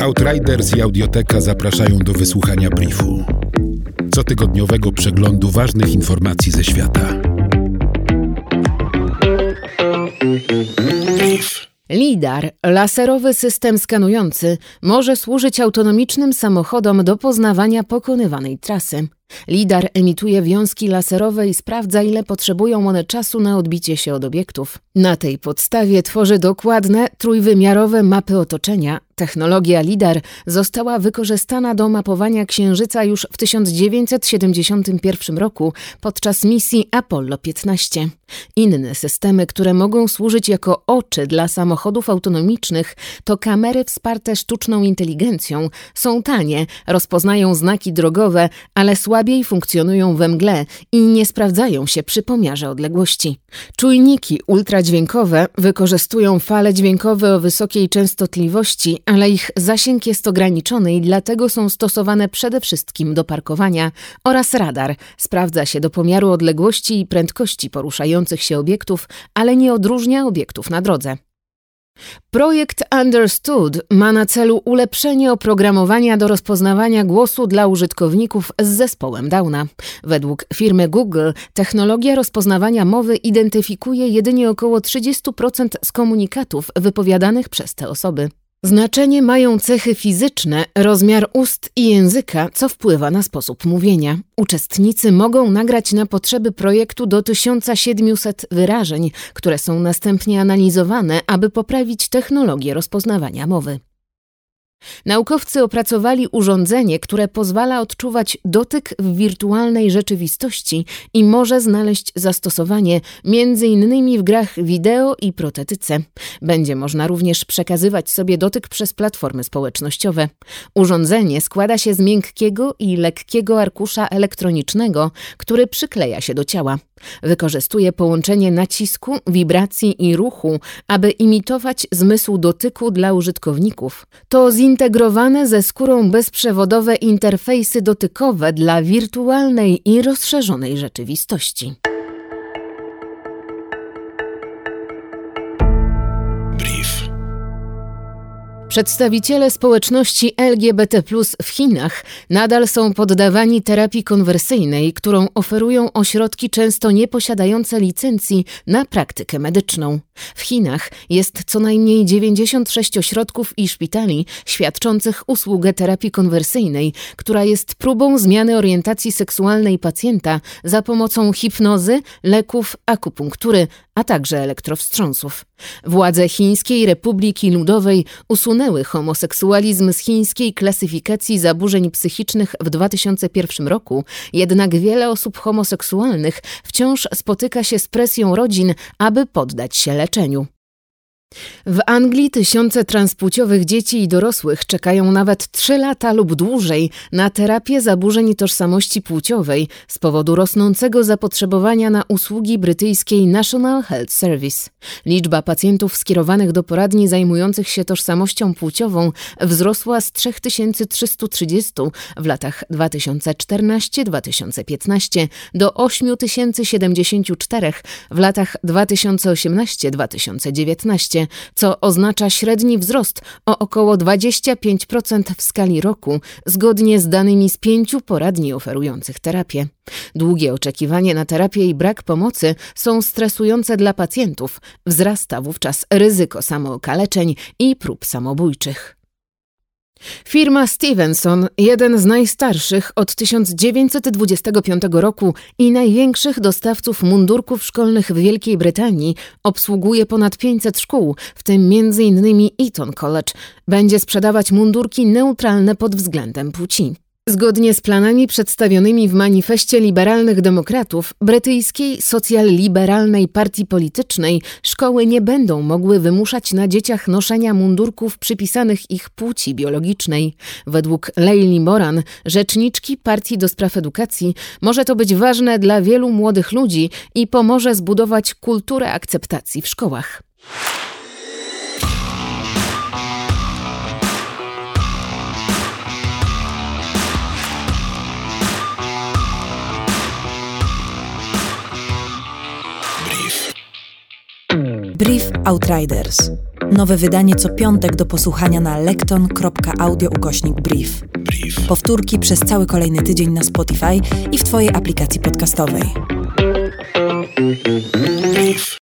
Outriders i Audioteka zapraszają do wysłuchania briefu. Cotygodniowego przeglądu ważnych informacji ze świata. LIDAR, laserowy system skanujący, może służyć autonomicznym samochodom do poznawania pokonywanej trasy. LIDAR emituje wiązki laserowe i sprawdza, ile potrzebują one czasu na odbicie się od obiektów. Na tej podstawie tworzy dokładne, trójwymiarowe mapy otoczenia. Technologia LIDAR została wykorzystana do mapowania Księżyca już w 1971 roku podczas misji Apollo 15. Inne systemy, które mogą służyć jako oczy dla samochodów autonomicznych, to kamery wsparte sztuczną inteligencją. Są tanie, rozpoznają znaki drogowe, ale słabiej funkcjonują we mgle i nie sprawdzają się przy pomiarze odległości. Czujniki ultradźwiękowe wykorzystują fale dźwiękowe o wysokiej częstotliwości, ale ich zasięg jest ograniczony i dlatego są stosowane przede wszystkim do parkowania oraz radar. Sprawdza się do pomiaru odległości i prędkości poruszających się obiektów, ale nie odróżnia obiektów na drodze. Projekt Understood ma na celu ulepszenie oprogramowania do rozpoznawania głosu dla użytkowników z zespołem Downa. Według firmy Google technologia rozpoznawania mowy identyfikuje jedynie około 30% z komunikatów wypowiadanych przez te osoby. Znaczenie mają cechy fizyczne, rozmiar ust i języka, co wpływa na sposób mówienia. Uczestnicy mogą nagrać na potrzeby projektu do 1700 wyrażeń, które są następnie analizowane, aby poprawić technologię rozpoznawania mowy. Naukowcy opracowali urządzenie, które pozwala odczuwać dotyk w wirtualnej rzeczywistości i może znaleźć zastosowanie m.in. w grach wideo i protetyce. Będzie można również przekazywać sobie dotyk przez platformy społecznościowe. Urządzenie składa się z miękkiego i lekkiego arkusza elektronicznego, który przykleja się do ciała. Wykorzystuje połączenie nacisku, wibracji i ruchu, aby imitować zmysł dotyku dla użytkowników. To zintegrowane ze skórą bezprzewodowe interfejsy dotykowe dla wirtualnej i rozszerzonej rzeczywistości. Przedstawiciele społeczności LGBT w Chinach nadal są poddawani terapii konwersyjnej, którą oferują ośrodki często nieposiadające licencji na praktykę medyczną. W Chinach jest co najmniej 96 ośrodków i szpitali świadczących usługę terapii konwersyjnej, która jest próbą zmiany orientacji seksualnej pacjenta za pomocą hipnozy, leków, akupunktury, a także elektrowstrząsów. Władze Chińskiej Republiki Ludowej usunęły homoseksualizm z chińskiej klasyfikacji zaburzeń psychicznych w 2001 roku, jednak wiele osób homoseksualnych wciąż spotyka się z presją rodzin, aby poddać się leczeniu. W Anglii tysiące transpłciowych dzieci i dorosłych czekają nawet 3 lata lub dłużej na terapię zaburzeń tożsamości płciowej z powodu rosnącego zapotrzebowania na usługi brytyjskiej National Health Service. Liczba pacjentów skierowanych do poradni zajmujących się tożsamością płciową wzrosła z 3330 w latach 2014-2015 do 8074 w latach 2018-2019 co oznacza średni wzrost o około 25% w skali roku, zgodnie z danymi z pięciu poradni oferujących terapię. Długie oczekiwanie na terapię i brak pomocy są stresujące dla pacjentów. Wzrasta wówczas ryzyko samookaleczeń i prób samobójczych. Firma Stevenson, jeden z najstarszych od 1925 roku i największych dostawców mundurków szkolnych w Wielkiej Brytanii, obsługuje ponad 500 szkół, w tym m.in. Eton College. Będzie sprzedawać mundurki neutralne pod względem płci. Zgodnie z planami przedstawionymi w manifestie liberalnych demokratów, brytyjskiej socjal-liberalnej partii politycznej, szkoły nie będą mogły wymuszać na dzieciach noszenia mundurków przypisanych ich płci biologicznej. Według Leili Moran, rzeczniczki Partii do Spraw Edukacji, może to być ważne dla wielu młodych ludzi i pomoże zbudować kulturę akceptacji w szkołach. Brief Outriders. Nowe wydanie co piątek do posłuchania na lekton.audio ukośnik brief. Brief. Powtórki przez cały kolejny tydzień na Spotify i w Twojej aplikacji podcastowej. Brief.